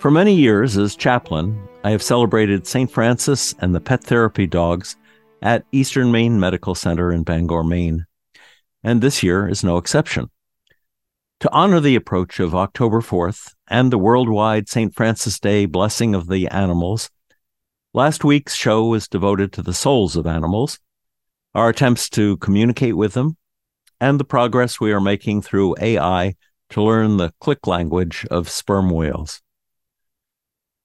For many years as chaplain, I have celebrated St. Francis and the pet therapy dogs at Eastern Maine Medical Center in Bangor, Maine. And this year is no exception. To honor the approach of October 4th and the worldwide St. Francis Day blessing of the animals, last week's show was devoted to the souls of animals, our attempts to communicate with them, and the progress we are making through AI to learn the click language of sperm whales.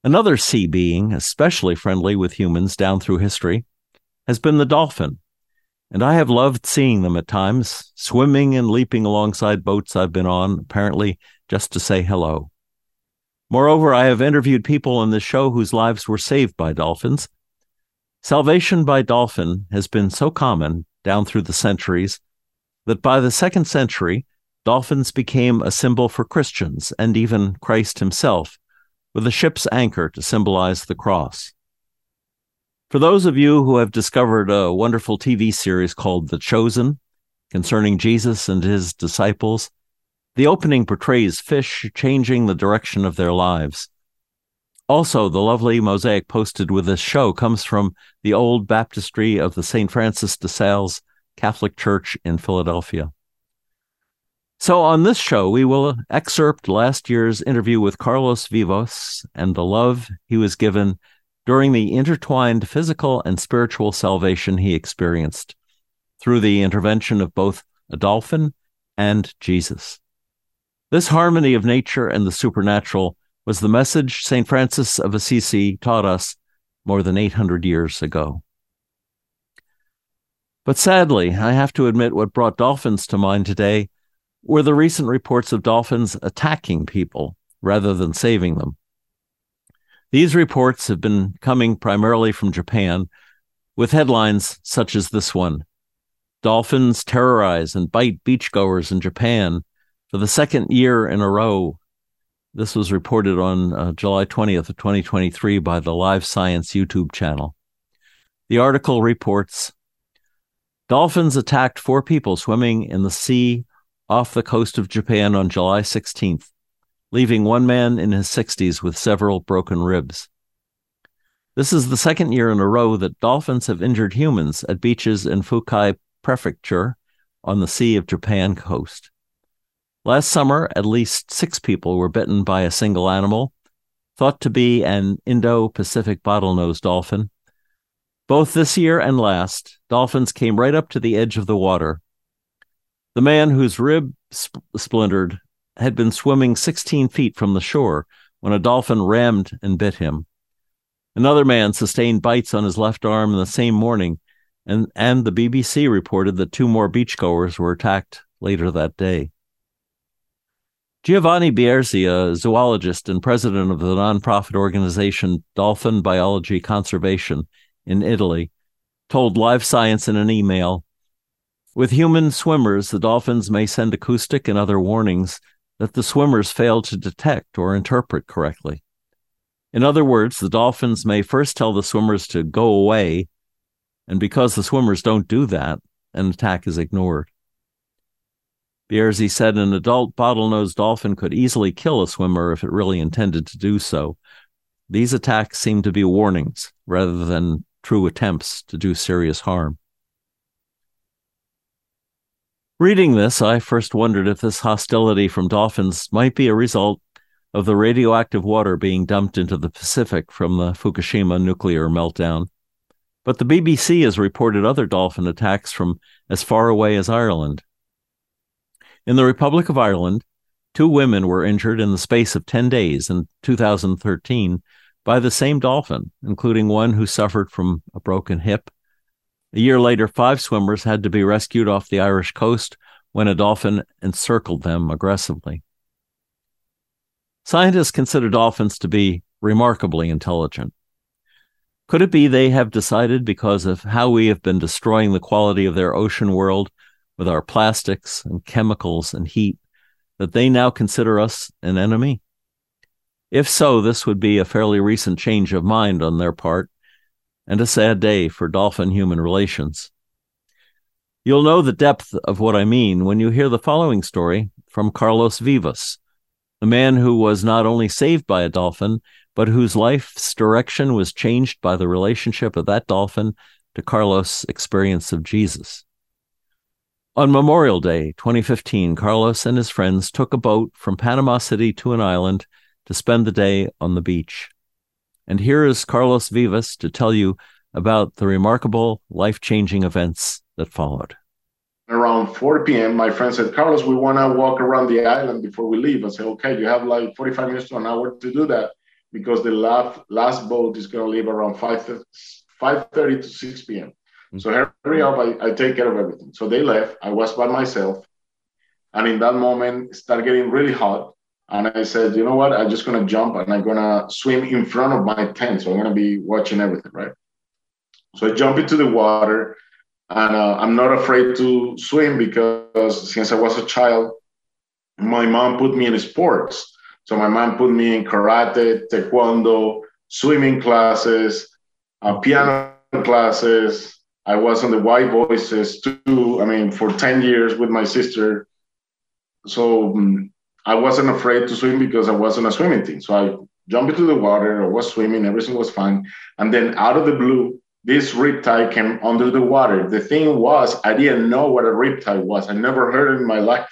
Another sea being, especially friendly with humans down through history, has been the dolphin. And I have loved seeing them at times, swimming and leaping alongside boats I've been on, apparently just to say hello. Moreover, I have interviewed people on this show whose lives were saved by dolphins. Salvation by dolphin has been so common down through the centuries that by the second century, dolphins became a symbol for Christians and even Christ himself with a ship's anchor to symbolize the cross. For those of you who have discovered a wonderful TV series called The Chosen, concerning Jesus and his disciples, the opening portrays fish changing the direction of their lives. Also, the lovely mosaic posted with this show comes from the old baptistry of the St. Francis de Sales Catholic Church in Philadelphia. So, on this show, we will excerpt last year's interview with Carlos Vivas and the love he was given during the intertwined physical and spiritual salvation he experienced through the intervention of both a dolphin and Jesus. This harmony of nature and the supernatural was the message St. Francis of Assisi taught us more than 800 years ago. But sadly, I have to admit what brought dolphins to mind today were the recent reports of dolphins attacking people rather than saving them. These reports have been coming primarily from Japan, with headlines such as this one Dolphins terrorize and bite beachgoers in Japan for the second year in a row. This was reported on uh, July 20th of 2023 by the Live Science YouTube channel. The article reports Dolphins attacked four people swimming in the sea off the coast of Japan on July 16th, leaving one man in his 60s with several broken ribs. This is the second year in a row that dolphins have injured humans at beaches in Fukui Prefecture on the Sea of Japan coast. Last summer, at least six people were bitten by a single animal, thought to be an Indo Pacific bottlenose dolphin. Both this year and last, dolphins came right up to the edge of the water, the man whose rib sp- splintered had been swimming 16 feet from the shore when a dolphin rammed and bit him. Another man sustained bites on his left arm in the same morning, and, and the BBC reported that two more beachgoers were attacked later that day. Giovanni Bearzi, a zoologist and president of the nonprofit organization Dolphin Biology Conservation in Italy, told Live Science in an email with human swimmers, the dolphins may send acoustic and other warnings that the swimmers fail to detect or interpret correctly. In other words, the dolphins may first tell the swimmers to go away, and because the swimmers don't do that, an attack is ignored. Bearzi said an adult bottlenose dolphin could easily kill a swimmer if it really intended to do so. These attacks seem to be warnings rather than true attempts to do serious harm. Reading this, I first wondered if this hostility from dolphins might be a result of the radioactive water being dumped into the Pacific from the Fukushima nuclear meltdown. But the BBC has reported other dolphin attacks from as far away as Ireland. In the Republic of Ireland, two women were injured in the space of 10 days in 2013 by the same dolphin, including one who suffered from a broken hip a year later, five swimmers had to be rescued off the Irish coast when a dolphin encircled them aggressively. Scientists consider dolphins to be remarkably intelligent. Could it be they have decided because of how we have been destroying the quality of their ocean world with our plastics and chemicals and heat that they now consider us an enemy? If so, this would be a fairly recent change of mind on their part and a sad day for dolphin human relations. You'll know the depth of what I mean when you hear the following story from Carlos Vivas, a man who was not only saved by a dolphin, but whose life's direction was changed by the relationship of that dolphin to Carlos' experience of Jesus. On Memorial Day 2015, Carlos and his friends took a boat from Panama City to an island to spend the day on the beach. And here is Carlos Vivas to tell you about the remarkable life changing events that followed. Around 4 p.m., my friend said, Carlos, we want to walk around the island before we leave. I said, okay, you have like 45 minutes to an hour to do that because the last, last boat is going to leave around 5, 5.30 to 6 p.m. Mm-hmm. So hurry up, I, I take care of everything. So they left. I was by myself. And in that moment, it started getting really hot. And I said, you know what? I'm just to jump and I'm to swim in front of my tent. So I'm to be watching everything, right? So I jump into the water and uh, I'm not afraid to swim because since I was a child, my mom put me in sports. So my mom put me in karate, taekwondo, swimming classes, uh, piano classes. I was on the White Voices too. I mean, for 10 years with my sister. So um, I wasn't afraid to swim because I was on a swimming team. So I jumped into the water, I was swimming, everything was fine. And then out of the blue, this riptide came under the water. The thing was, I didn't know what a riptide was. I never heard it in my life.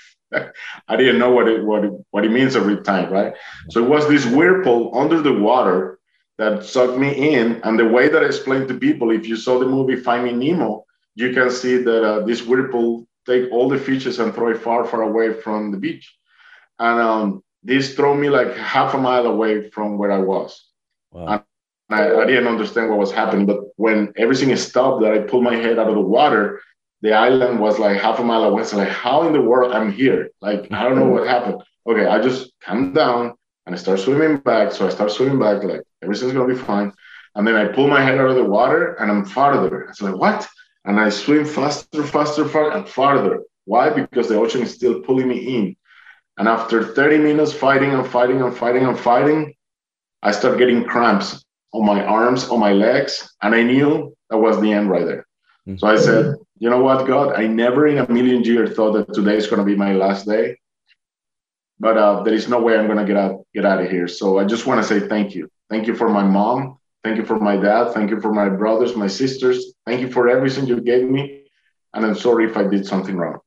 I didn't know what it what it, what it means a riptide, right? So it was this whirlpool under the water that sucked me in. And the way that I explained to people, if you saw the movie Finding Nemo, you can see that uh, this whirlpool take all the fishes and throw it far, far away from the beach. And um, this threw me like half a mile away from where I was. Wow. I, I, didn't understand what was happening. But when everything stopped, that I pulled my head out of the water, the island was like half a mile away. So like, how in the world I'm here? Like, I don't know what happened. Okay, I just calmed down and I start swimming back. So I start swimming back, like everything's gonna be fine. And then I pull my head out of the water and I'm farther. It's like, what? And I swim faster, faster, faster, and farther. Why? Because the ocean is still pulling me in. And after 30 minutes fighting and fighting and fighting and fighting, I started getting cramps on my arms, on my legs, and I knew that was the end right there. Mm-hmm. So I said, you know what, God, I never in a million years thought that today is going to be my last day, but uh, there is no way I'm going to get out get out of here. So I just want to say thank you, thank you for my mom, thank you for my dad, thank you for my brothers, my sisters, thank you for everything you gave me, and I'm sorry if I did something wrong.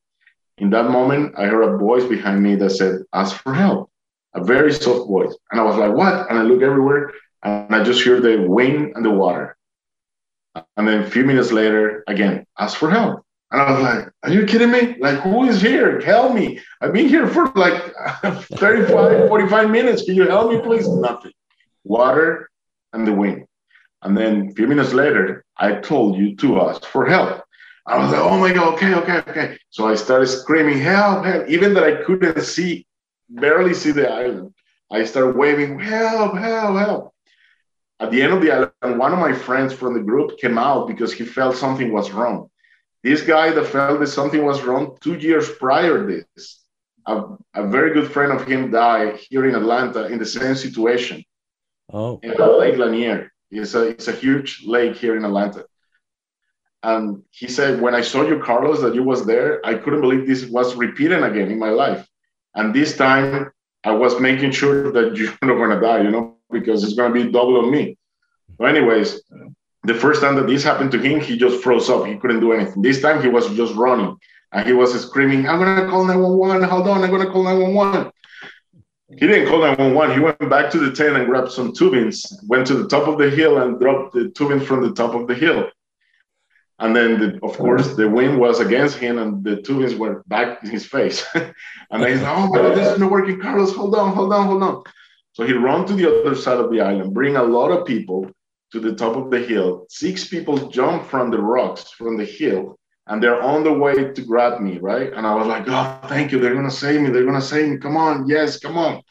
In that moment, I heard a voice behind me that said, "Ask for help." A very soft voice, and I was like, "What?" And I look everywhere, and I just hear the wind and the water. And then a few minutes later, again, ask for help. And I was like, Are you kidding me? Like, who is here? Help me. I've been here for like 35, 45 minutes. Can you help me, please? Nothing. Water and the wind. And then a few minutes later, I told you to ask for help. I was like, oh my God, okay, okay, okay. So I started screaming, help, help. Even that I couldn't see, barely see the island. I started waving, help, help, help at the end of the island, one of my friends from the group came out because he felt something was wrong. This guy that felt that something was wrong two years prior this, a, a very good friend of him died here in Atlanta in the same situation. Oh, in Lake Lanier. It's a it's a huge lake here in Atlanta. And he said, when I saw you, Carlos, that you was there, I couldn't believe this was repeating again in my life. And this time I was making sure that you're not gonna die, you know, because it's going to be double on me. But anyways, the first time that this happened to him, he just froze up. He couldn't do anything. This time he was just running and he was screaming, I'm going to call 911. Hold on, I'm going to call 911. He didn't call 911. He went back to the tent and grabbed some tubings, went to the top of the hill and dropped the tubing from the top of the hill. And then, the, of course, the wind was against him and the tubings were back in his face. and then he's like, oh my God, this is not working. Carlos, hold on, hold on, hold on. So he ran to the other side of the island, bring a lot of people to the top of the hill. Six people jump from the rocks from the hill, and they're on the way to grab me, right? And I was like, oh, thank you. They're gonna save me. They're gonna save me. Come on, yes, come on.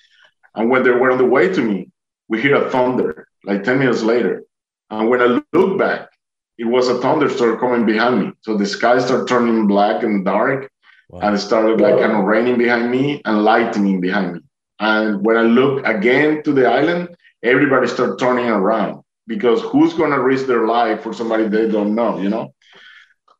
And when they were on the way to me, we hear a thunder like 10 minutes later. And when I look back, it was a thunderstorm coming behind me. So the sky started turning black and dark, wow. and it started like kind of raining behind me and lightning behind me. And when I look again to the island, everybody started turning around because who's going to risk their life for somebody they don't know, you know?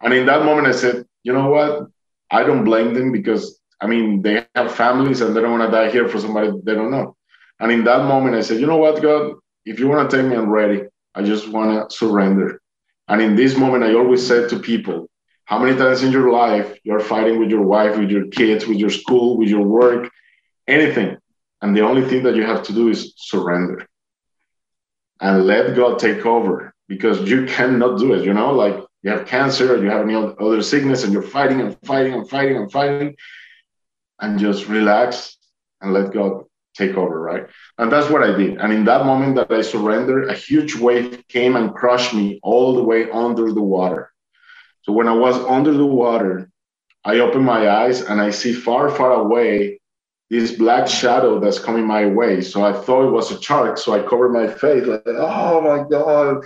And in that moment, I said, you know what? I don't blame them because, I mean, they have families and they don't want to die here for somebody they don't know. And in that moment, I said, you know what, God? If you want to take me, I'm ready. I just want to surrender. And in this moment, I always said to people, how many times in your life you're fighting with your wife, with your kids, with your school, with your work, anything. And the only thing that you have to do is surrender and let God take over because you cannot do it. You know, like you have cancer you have any other sickness and you're fighting and fighting and fighting and fighting and just relax and let God take over, right? And that's what I did. And in that moment that I surrendered, a huge wave came and crushed me all the way under the water. So when I was under the water, I open my eyes and I see far, far away this black shadow that's coming my way. So I thought it was a shark. So I covered my face, like, oh my God.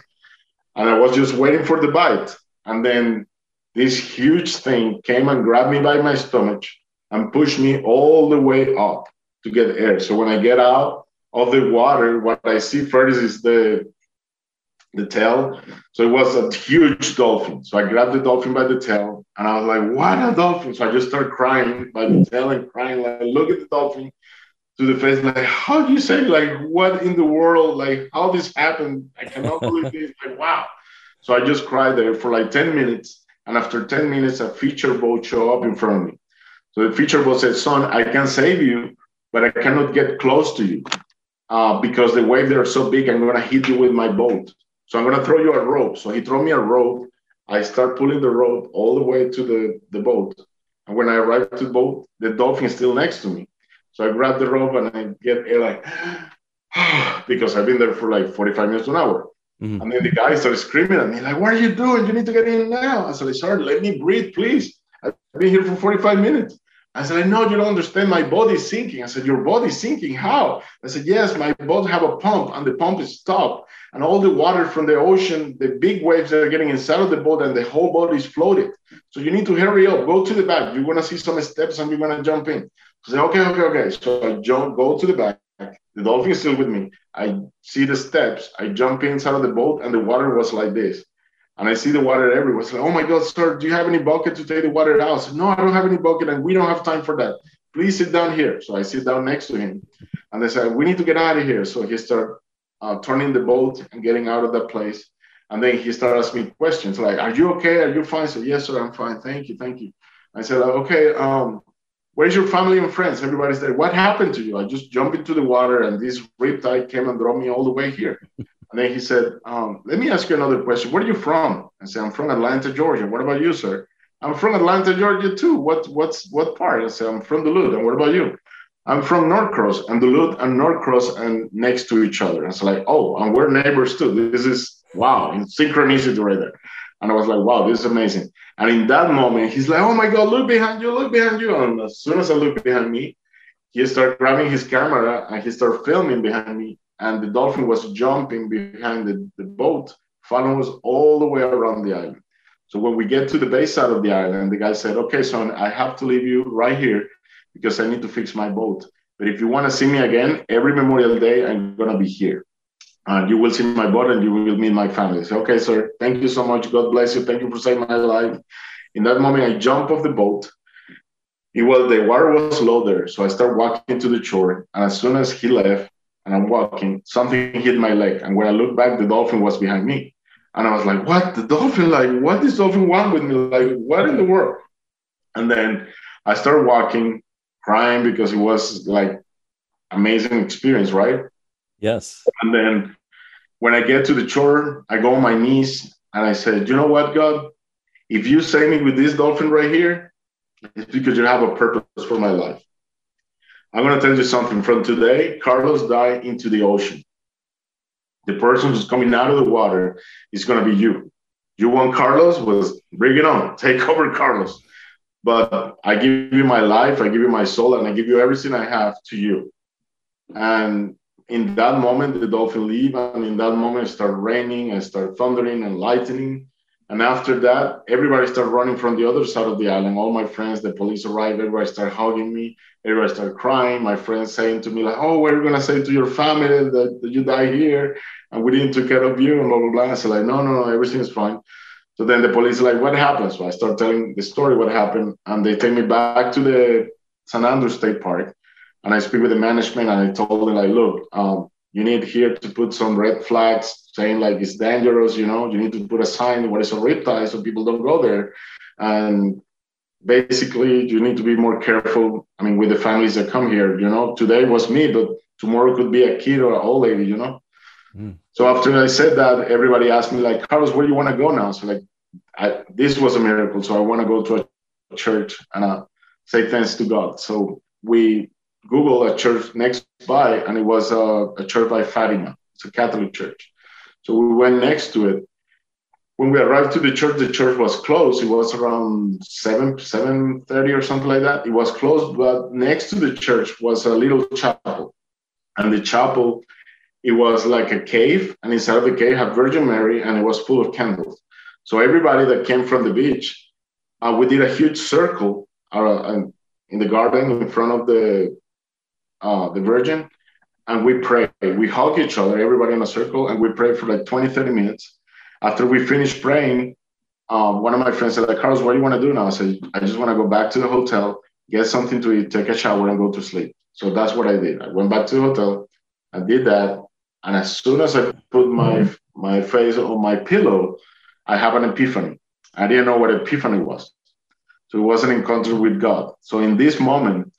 And I was just waiting for the bite. And then this huge thing came and grabbed me by my stomach and pushed me all the way up to get air. So when I get out of the water, what I see first is the the tail. So it was a huge dolphin. So I grabbed the dolphin by the tail and I was like, what a dolphin. So I just started crying by the tail and crying, like, look at the dolphin to the face, like, how do you say, like, what in the world, like, how this happened? I cannot believe this. Like, wow. So I just cried there for like 10 minutes. And after 10 minutes, a feature boat showed up in front of me. So the feature boat said, son, I can save you, but I cannot get close to you uh, because the waves are so big, I'm going to hit you with my boat. So I'm gonna throw you a rope. So he threw me a rope. I start pulling the rope all the way to the, the boat. And when I arrive to the boat, the dolphin is still next to me. So I grab the rope and I get air like because I've been there for like 45 minutes to an hour. Mm-hmm. And then the guy started screaming at me, like, what are you doing? You need to get in now. I said, sorry, let me breathe, please. I've been here for 45 minutes. I said, I know you don't understand. My body's sinking. I said, Your body's sinking. How? I said, Yes, my boat have a pump and the pump is stopped and all the water from the ocean, the big waves that are getting inside of the boat, and the whole boat is floated. So you need to hurry up, go to the back. You're gonna see some steps, and you're gonna jump in. I said, okay, okay, okay. So I jump, go to the back. The dolphin is still with me. I see the steps. I jump inside of the boat, and the water was like this. And I see the water everywhere. It's like, oh my God, sir, do you have any bucket to take the water out? I said, no, I don't have any bucket, and we don't have time for that. Please sit down here. So I sit down next to him. And they said, we need to get out of here. So he started uh, turning the boat and getting out of that place. And then he started asking me questions like, "Are you okay? Are you fine?" Said, "Yes, sir, I'm fine. Thank you, thank you." I said, "Okay, um, where's your family and friends? Everybody's there. What happened to you?" I just jumped into the water, and this riptide came and drove me all the way here. And then he said, um, "Let me ask you another question. Where are you from?" I said, "I'm from Atlanta, Georgia. What about you, sir?" "I'm from Atlanta, Georgia too. What what's what part?" I said, "I'm from Duluth. And what about you?" I'm from Norcross and Duluth and Norcross and next to each other. And it's like, oh, and we're neighbors too. This is wow, synchronicity right there. And I was like, wow, this is amazing. And in that moment, he's like, oh my God, look behind you, look behind you. And as soon as I look behind me, he started grabbing his camera and he started filming behind me. And the dolphin was jumping behind the, the boat, following us all the way around the island. So when we get to the base side of the island, the guy said, okay, son, I have to leave you right here because I need to fix my boat. But if you want to see me again, every Memorial Day, I'm going to be here. And you will see my boat and you will meet my family. Okay, sir, thank you so much. God bless you. Thank you for saving my life. In that moment, I jump off the boat. It was the water was low there, so I start walking to the shore. And as soon as he left, and I'm walking, something hit my leg. And when I look back, the dolphin was behind me. And I was like, what? The dolphin? Like, what does dolphin want with me? Like, what in the world? And then I start walking crying because it was like amazing experience, right? Yes. And then when I get to the shore, I go on my knees and I said, you know what, God? If you save me with this dolphin right here, it's because you have a purpose for my life. I'm going to tell you something. From today, Carlos died into the ocean. The person who's coming out of the water is going to be you. You want Carlos? Was bring it on. Take over Carlos. But I give you my life, I give you my soul, and I give you everything I have to you. And in that moment, the dolphin leave, and in that moment, it started raining and start thundering and lightning. And after that, everybody started running from the other side of the island. All my friends, the police arrived, everybody started hugging me, everybody started crying. My friends saying to me, like, oh, what are you gonna say to your family that, that you die here? And we didn't take care of you and blah blah blah. I said, like, no, no, no, everything is fine. So then the police like, what happened? So I start telling the story, what happened, and they take me back to the San Andrew State Park, and I speak with the management, and I told them like, look, um, you need here to put some red flags saying like it's dangerous, you know, you need to put a sign what is a riptide so people don't go there. And basically you need to be more careful. I mean, with the families that come here, you know, today was me, but tomorrow could be a kid or an old lady, you know. Mm. So after I said that, everybody asked me like, Carlos, where do you want to go now? So like, I, this was a miracle. So I want to go to a church and uh, say thanks to God. So we Google a church next by, and it was a, a church by Fatima. It's a Catholic church. So we went next to it. When we arrived to the church, the church was closed. It was around seven seven thirty or something like that. It was closed, but next to the church was a little chapel, and the chapel it was like a cave, and inside of the cave had Virgin Mary, and it was full of candles. So everybody that came from the beach, uh, we did a huge circle uh, in the garden in front of the uh, the Virgin, and we pray. We hug each other, everybody in a circle, and we pray for like 20, 30 minutes. After we finish praying, um, one of my friends said, like, Carlos, what do you want to do now? I said, I just want to go back to the hotel, get something to eat, take a shower, and go to sleep. So that's what I did. I went back to the hotel, I did that, and as soon as I put my my face on my pillow, I have an epiphany. I didn't know what epiphany was. So it was an encounter with God. So in this moment,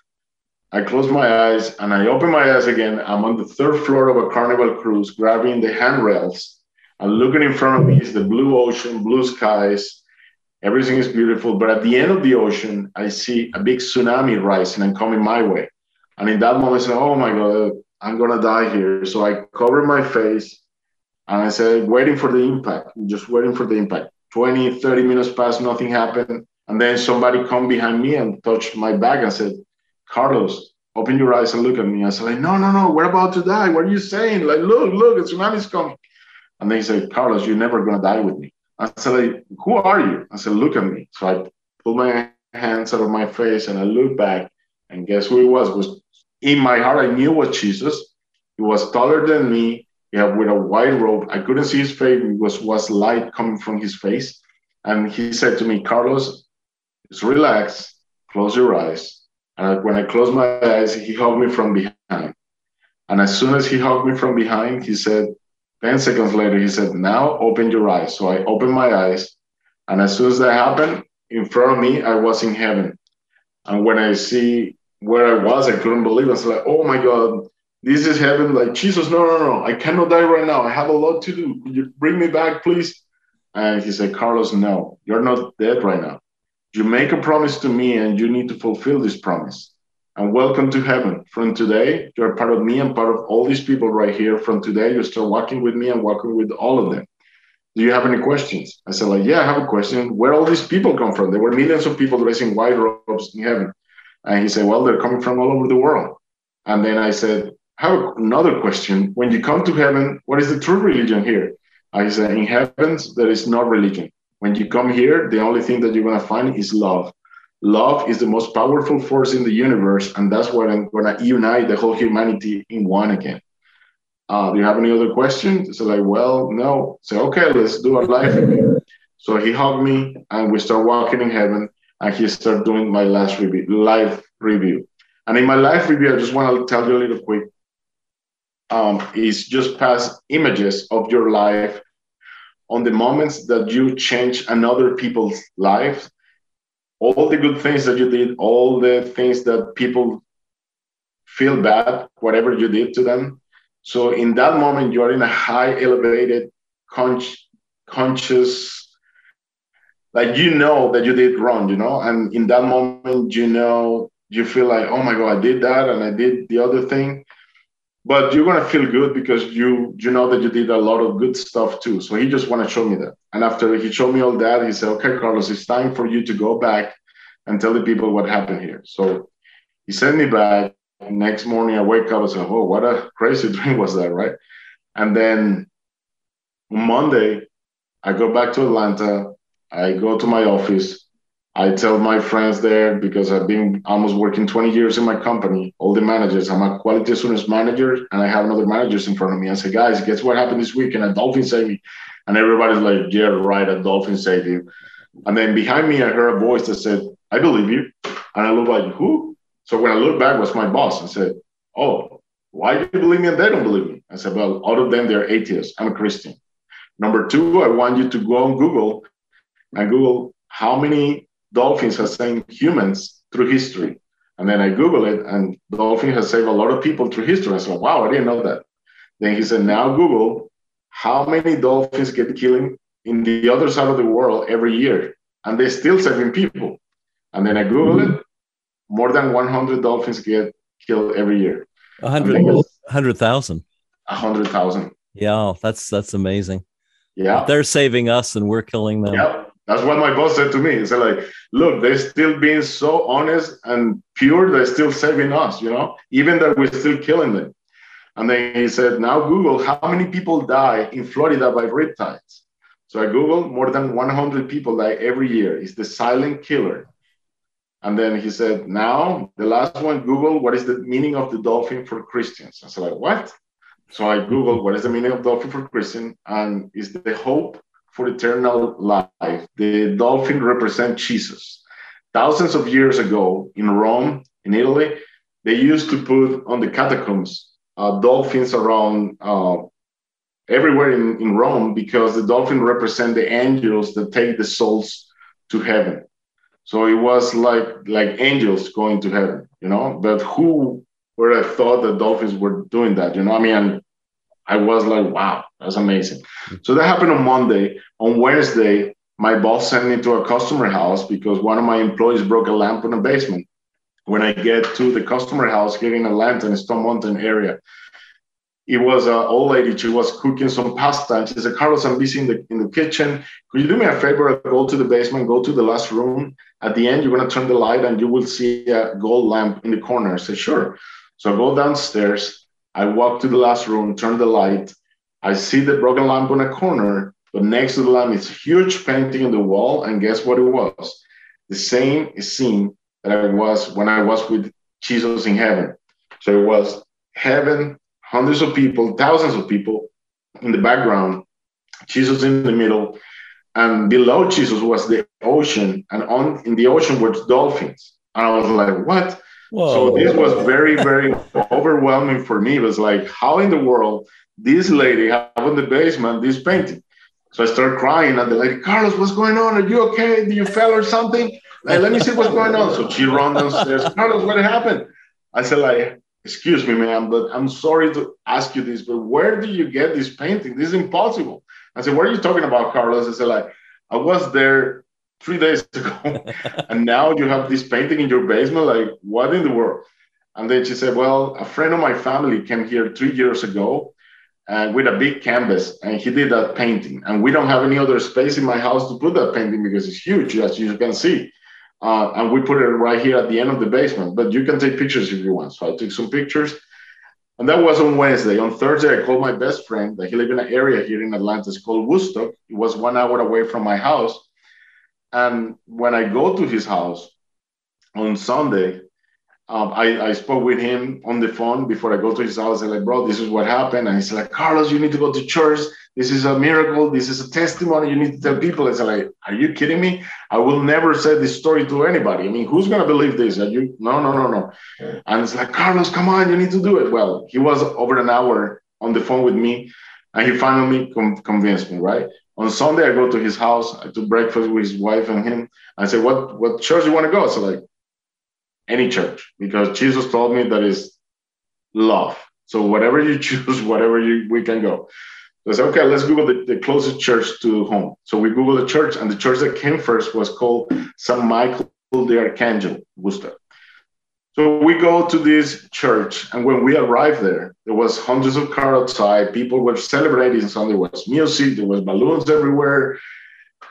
I close my eyes and I open my eyes again. I'm on the third floor of a carnival cruise, grabbing the handrails. And looking in front of me is the blue ocean, blue skies. Everything is beautiful. But at the end of the ocean, I see a big tsunami rising and coming my way. And in that moment, I say, Oh my God, I'm going to die here. So I cover my face and I said, waiting for the impact, just waiting for the impact. 20, 30 minutes passed, nothing happened. And then somebody come behind me and touched my back and said, Carlos, open your eyes and look at me. I said, like, no, no, no, we're about to die. What are you saying? Like, look, look, a tsunami's coming. And they said, Carlos, you're never gonna die with me. I said, like, who are you? I said, look at me. So I pulled my hands out of my face and I looked back, and guess who it was? It was in my heart, I knew it was Jesus. He was taller than me. He had with a white robe. I couldn't see his face. Was was light coming from his face. And he said to me, Carlos, just relax, close your eyes, and when I closed my eyes, he hugged me from behind. And as soon as he hugged me from behind, he said, 10 seconds later, he said, Now open your eyes. So I opened my eyes. And as soon as that happened, in front of me, I was in heaven. And when I see where I was, I couldn't believe it. I was like, Oh my God, this is heaven. Like, Jesus, no, no, no, I cannot die right now. I have a lot to do. Could you bring me back, please? And he said, Carlos, no, you're not dead right now. You make a promise to me and you need to fulfill this promise. And welcome to heaven. From today, you're part of me and part of all these people right here. From today, you start walking with me and walking with all of them. Do you have any questions? I said, like, yeah, I have a question. Where all these people come from? There were millions of people dressing white robes in heaven. And he said, well, they're coming from all over the world. And then I said, I have another question. When you come to heaven, what is the true religion here? I said, in heavens, there is no religion. When you come here, the only thing that you're going to find is love. Love is the most powerful force in the universe, and that's what I'm going to unite the whole humanity in one again. Uh, do you have any other questions? So like, well, no. Say, okay, let's do a review. So he hugged me, and we start walking in heaven, and he started doing my last review, live review. And in my live review, I just want to tell you a little quick. Um, is just past images of your life on the moments that you change another people's lives, all the good things that you did, all the things that people feel bad, whatever you did to them. So in that moment, you're in a high elevated, con- conscious, like you know that you did wrong, you know, and in that moment, you know, you feel like, oh my God, I did that and I did the other thing but you're gonna feel good because you you know that you did a lot of good stuff too. So he just want to show me that. And after he showed me all that, he said, "Okay, Carlos, it's time for you to go back and tell the people what happened here." So he sent me back, next morning I wake up and say, oh, what a crazy dream was that, right? And then Monday, I go back to Atlanta. I go to my office. I tell my friends there because I've been almost working 20 years in my company, all the managers. I'm a quality assurance manager and I have another managers in front of me. I say, guys, guess what happened this week? And a dolphin saved me. And everybody's like, yeah, right, a dolphin saved you. And then behind me, I heard a voice that said, I believe you. And I look like, who? So when I look back, was my boss and said, oh, why do you believe me and they don't believe me? I said, well, out of them, they're atheists. I'm a Christian. Number two, I want you to go on Google and Google how many dolphins have saved humans through history. And then I Google it, and dolphin has saved a lot of people through history. I said, wow, I didn't know that. Then he said, now Google how many dolphins get killed in the other side of the world every year, and they're still saving people. And then I Google mm-hmm. it, more than 100 dolphins get killed every year. 100,000. 100,000. 100,000. Yeah, that's that's amazing. Yeah. They're saving us and we're killing them. Yeah. That's what my boss said to me. He said, like, look, they're still being so honest and pure, they're still saving us, you know, even that we're still killing them. And then he said, now Google how many people die in Florida by riptides. So I Googled more than 100 people die every year. It's the silent killer. And then he said, now the last one, Google, what is the meaning of the dolphin for Christians? I said, like, what? So I Googled what is the meaning of dolphin for Christian, and is the hope for eternal life. The dolphin represents Jesus. Thousands of years ago in Rome, in Italy, they used to put on the catacombs uh, dolphins around uh, everywhere in, in Rome because the dolphin represent the angels that take the souls to heaven. So it was like like angels going to heaven, you know. But who would have thought that dolphins were doing that? You know, I mean, I was like, wow, that's amazing. Mm-hmm. So that happened on Monday. On Wednesday, my boss sent me to a customer house because one of my employees broke a lamp in the basement. When I get to the customer house getting a Atlanta, in Stone Mountain area, it was an old lady. She was cooking some pasta, and she said, "Carlos, I'm busy in the in the kitchen. Could you do me a favor? Go to the basement, go to the last room. At the end, you're gonna turn the light, and you will see a gold lamp in the corner." I said, "Sure." So I go downstairs. I walk to the last room, turn the light. I see the broken lamp on a corner, but next to the lamp is a huge painting on the wall. And guess what it was? The same scene that I was when I was with Jesus in heaven. So it was heaven, hundreds of people, thousands of people in the background, Jesus in the middle, and below Jesus was the ocean, and on in the ocean were dolphins. And I was like, what? Whoa. So this was very, very overwhelming for me. It was like, how in the world this lady have in the basement this painting? So I started crying at the lady, Carlos, what's going on? Are you okay? Do you fell or something? Like, let me see what's going on. So she ran downstairs. Carlos, what happened? I said, like, excuse me, ma'am, but I'm sorry to ask you this, but where do you get this painting? This is impossible. I said, what are you talking about, Carlos? I said, like, I was there three days ago. and now you have this painting in your basement. Like, what in the world? And then she said, Well, a friend of my family came here three years ago and with a big canvas and he did that painting. And we don't have any other space in my house to put that painting because it's huge, as you can see. Uh, and we put it right here at the end of the basement. But you can take pictures if you want. So I took some pictures. And that was on Wednesday. On Thursday, I called my best friend that he lived in an area here in Atlanta. It's called Woodstock. It was one hour away from my house. And when I go to his house on Sunday, um, I, I spoke with him on the phone before I go to his house. I like, bro, this is what happened. And he's like, Carlos, you need to go to church. This is a miracle. This is a testimony. You need to tell people. I said, like, are you kidding me? I will never say this story to anybody. I mean, who's gonna believe this? Are you? No, no, no, no. And it's like, Carlos, come on, you need to do it. Well, he was over an hour on the phone with me, and he finally com- convinced me, right? On Sunday, I go to his house. I took breakfast with his wife and him. I said, "What what church you want to go?" So like, any church, because Jesus told me that is love. So whatever you choose, whatever you we can go. So I said, okay, let's Google the, the closest church to home. So we Google the church, and the church that came first was called St. Michael the Archangel, Worcester. So we go to this church, and when we arrived there, there was hundreds of cars outside. People were celebrating. So there was music, there was balloons everywhere,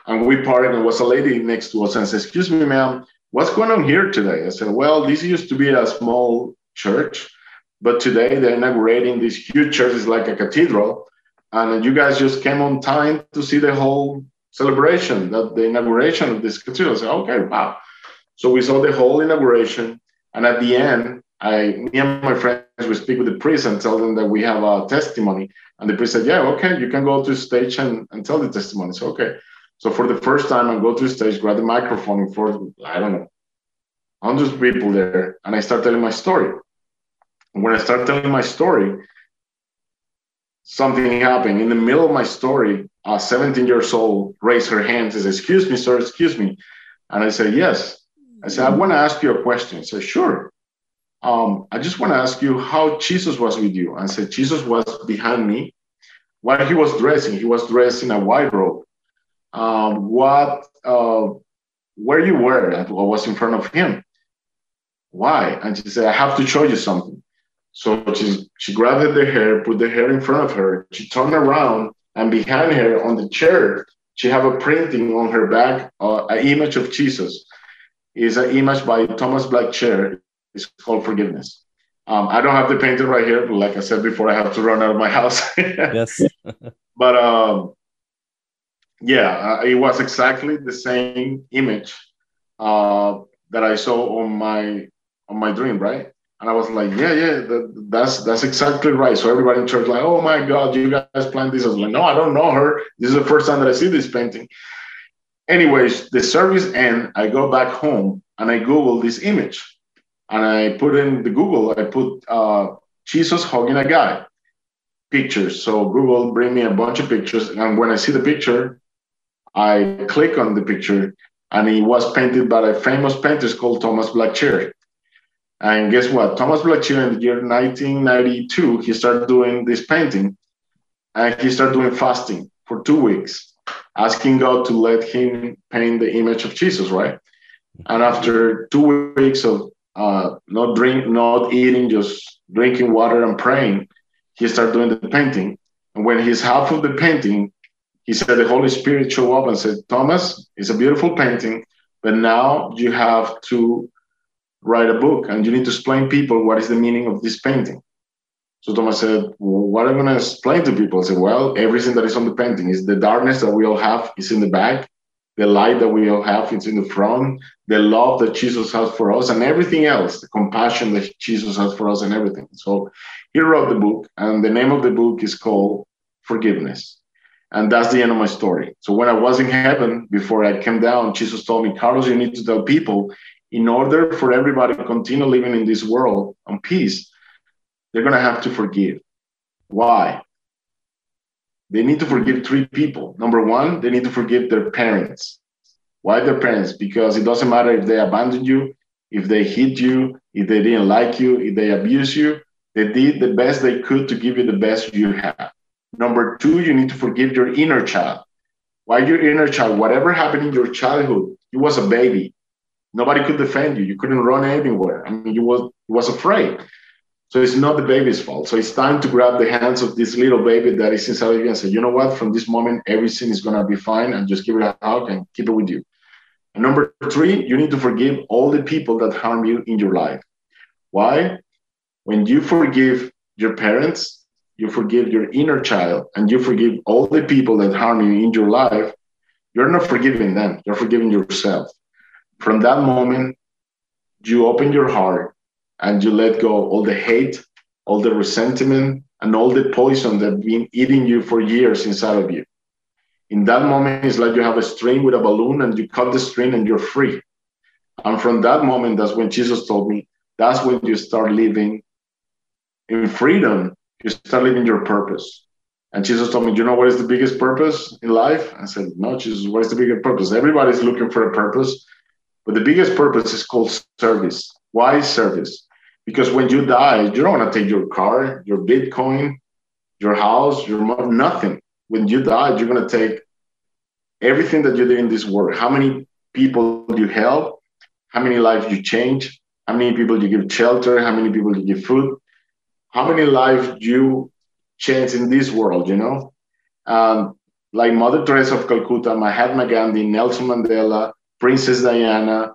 and we parked. And was a lady next to us and said, "Excuse me, ma'am, what's going on here today?" I said, "Well, this used to be a small church. But today they're inaugurating this huge church, it's like a cathedral. And you guys just came on time to see the whole celebration, that the inauguration of this cathedral. I said, okay, wow. So we saw the whole inauguration. And at the end, I, me and my friends, we speak with the priest and tell them that we have a testimony. And the priest said, yeah, okay, you can go to stage and, and tell the testimony. So, okay. So for the first time, I go to stage, grab the microphone in front, I don't know, hundreds of people there, and I start telling my story. And when I start telling my story, something happened. In the middle of my story, a 17 years old raised her hand and says, excuse me, sir, excuse me. And I said, yes. I said, I want to ask you a question. I said, sure. Um, I just want to ask you how Jesus was with you. I said, Jesus was behind me. While he was dressing, he was dressed in a white robe. Um, what, uh, where you were, what was in front of him. Why? And she said, I have to show you something. So she, she grabbed the hair, put the hair in front of her. She turned around, and behind her on the chair, she have a printing on her back, uh, an image of Jesus. Is an image by Thomas Blackshear. It's called Forgiveness. Um, I don't have the painting right here, but like I said before, I have to run out of my house. yes. but um, yeah, uh, it was exactly the same image uh, that I saw on my on my dream, right? And I was like, yeah, yeah, that, that's that's exactly right. So everybody in church like, oh my God, you guys planned this. I was like, no, I don't know her. This is the first time that I see this painting. Anyways, the service end, I go back home and I Google this image. And I put in the Google, I put uh, Jesus hugging a guy, pictures. So Google bring me a bunch of pictures. And when I see the picture, I click on the picture and it was painted by a famous painter called Thomas Blackshear. And guess what? Thomas Blackshear in the year 1992, he started doing this painting and he started doing fasting for two weeks, asking God to let him paint the image of Jesus, right? And after two weeks of uh, not drink, not eating, just drinking water and praying, he started doing the painting. And when he's half of the painting, he said the Holy Spirit showed up and said, Thomas, it's a beautiful painting, but now you have to write a book and you need to explain people what is the meaning of this painting. So Thomas said, well, what am I going to explain to people? I said, well, everything that is on the painting is the darkness that we all have is in the back, the light that we all have is in the front, the love that Jesus has for us, and everything else, the compassion that Jesus has for us, and everything. So he wrote the book, and the name of the book is called Forgiveness. And that's the end of my story. So when I was in heaven, before I came down, Jesus told me, Carlos, you need to tell people in order for everybody to continue living in this world on peace, they're going to have to forgive. Why? They need to forgive three people. Number one, they need to forgive their parents. Why their parents? Because it doesn't matter if they abandoned you, if they hit you, if they didn't like you, if they abuse you. They did the best they could to give you the best you have. Number two, you need to forgive your inner child. Why your inner child? Whatever happened in your childhood, you was a baby. Nobody could defend you. You couldn't run anywhere. I mean, you was you was afraid. So it's not the baby's fault. So it's time to grab the hands of this little baby that is inside of you and say, you know what? From this moment, everything is gonna be fine, and just give it hug and keep it with you. And number three, you need to forgive all the people that harm you in your life. Why? When you forgive your parents, you forgive your inner child, and you forgive all the people that harm you in your life, you're not forgiving them, you're forgiving yourself. From that moment, you open your heart and you let go all the hate, all the resentment, and all the poison that's been eating you for years inside of you. In that moment, it's like you have a string with a balloon and you cut the string and you're free. And from that moment, that's when Jesus told me, that's when you start living in freedom. You start living your purpose. And Jesus told me, you know what is the biggest purpose in life? I said, no, Jesus, what is the biggest purpose? Everybody's looking for a purpose. But the biggest purpose is called service. Why service? Because when you die, you don't want to take your car, your Bitcoin, your house, your money, nothing. When you die, you're going to take everything that you did in this world. How many people you help? How many lives you change? How many people you give shelter? How many people you give food? How many lives you change in this world, you know? Um, like Mother Teresa of Calcutta, Mahatma Gandhi, Nelson Mandela, Princess Diana.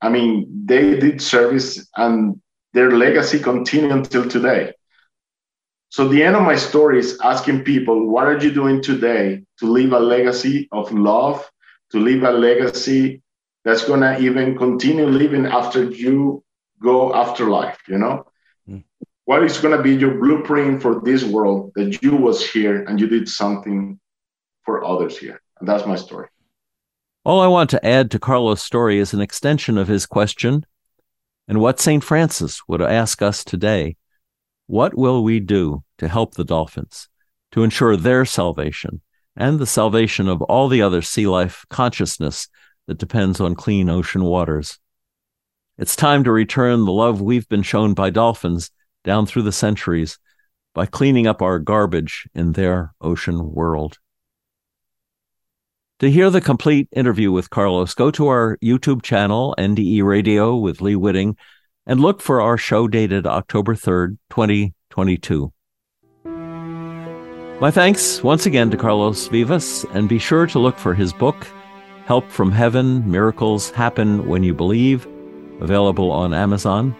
I mean, they did service and their legacy continues until today. So the end of my story is asking people, what are you doing today to leave a legacy of love, to leave a legacy that's going to even continue living after you go after life, you know? Mm. What is going to be your blueprint for this world that you was here and you did something for others here? And that's my story. All I want to add to Carlos' story is an extension of his question and what St. Francis would ask us today. What will we do to help the dolphins, to ensure their salvation and the salvation of all the other sea life consciousness that depends on clean ocean waters? It's time to return the love we've been shown by dolphins down through the centuries by cleaning up our garbage in their ocean world. To hear the complete interview with Carlos, go to our YouTube channel, NDE Radio with Lee Witting, and look for our show dated October 3rd, 2022. My thanks once again to Carlos Vivas, and be sure to look for his book, Help from Heaven Miracles Happen When You Believe, available on Amazon.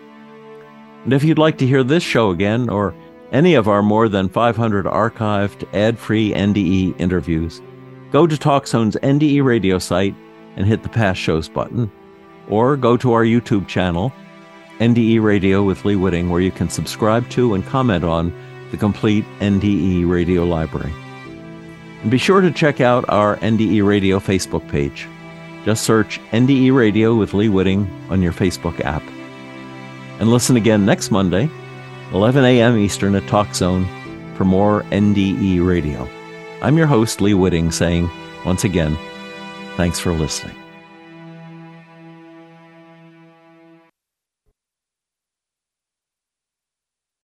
And if you'd like to hear this show again, or any of our more than 500 archived ad free NDE interviews, go to TalkZone's NDE radio site and hit the past shows button, or go to our YouTube channel, NDE Radio with Lee Witting, where you can subscribe to and comment on the complete NDE radio library. And be sure to check out our NDE Radio Facebook page. Just search NDE Radio with Lee Witting on your Facebook app. And listen again next Monday, 11 a.m. Eastern at TalkZone for more NDE Radio. I'm your host, Lee Witting, saying, once again, thanks for listening.